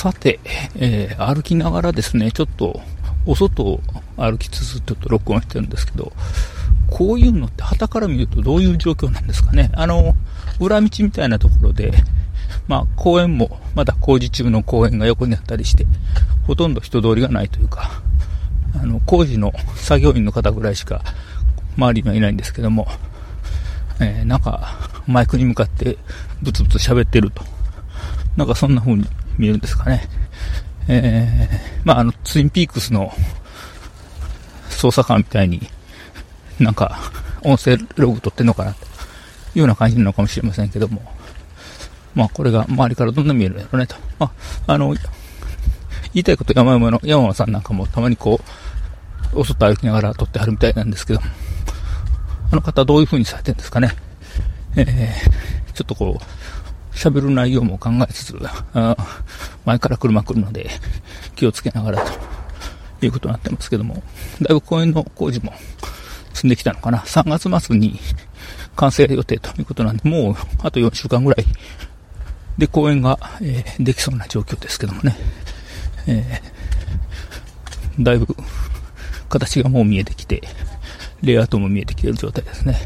さて、えー、歩きながらですね、ちょっと、お外を歩きつつ、ちょっと録音してるんですけど、こういうのって旗から見るとどういう状況なんですかね。あの、裏道みたいなところで、まあ、公園も、まだ工事中の公園が横にあったりして、ほとんど人通りがないというか、あの、工事の作業員の方ぐらいしか周りにはいないんですけども、えー、なんか、マイクに向かってブツブツ喋ってると。なんかそんな風に見えるんですかね。えー、まあ、あの、ツインピークスの捜査官みたいに、なんか、音声ログ撮ってんのかな、というような感じなのかもしれませんけども。まあ、これが周りからどんな見えるんだろうね、と。まあ、あの、言いたいこと山々の、山間さんなんかもたまにこう、お外歩きながら撮ってはるみたいなんですけど、あの方どういう風にされてるんですかね。えー、ちょっとこう、喋る内容も考えつつ、前から車来るので気をつけながらということになってますけども、だいぶ公園の工事も進んできたのかな。3月末に完成予定ということなんで、もうあと4週間ぐらいで公園が、えー、できそうな状況ですけどもね。えー、だいぶ形がもう見えてきて、レイアウトも見えてきている状態ですね。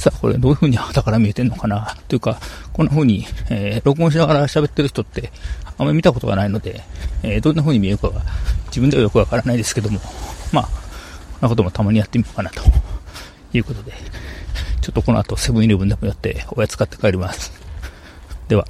さあ、これどういう風に旗から見えてんのかな？というか、こんな風に、えー、録音しながら喋ってる人って、あんまり見たことがないので、えー、どんな風に見えるかは自分ではよくわからないですけども、まあ、こんなこともたまにやってみようかなということで、ちょっとこの後セブンイレブンでもやっておやつ買って帰ります。では。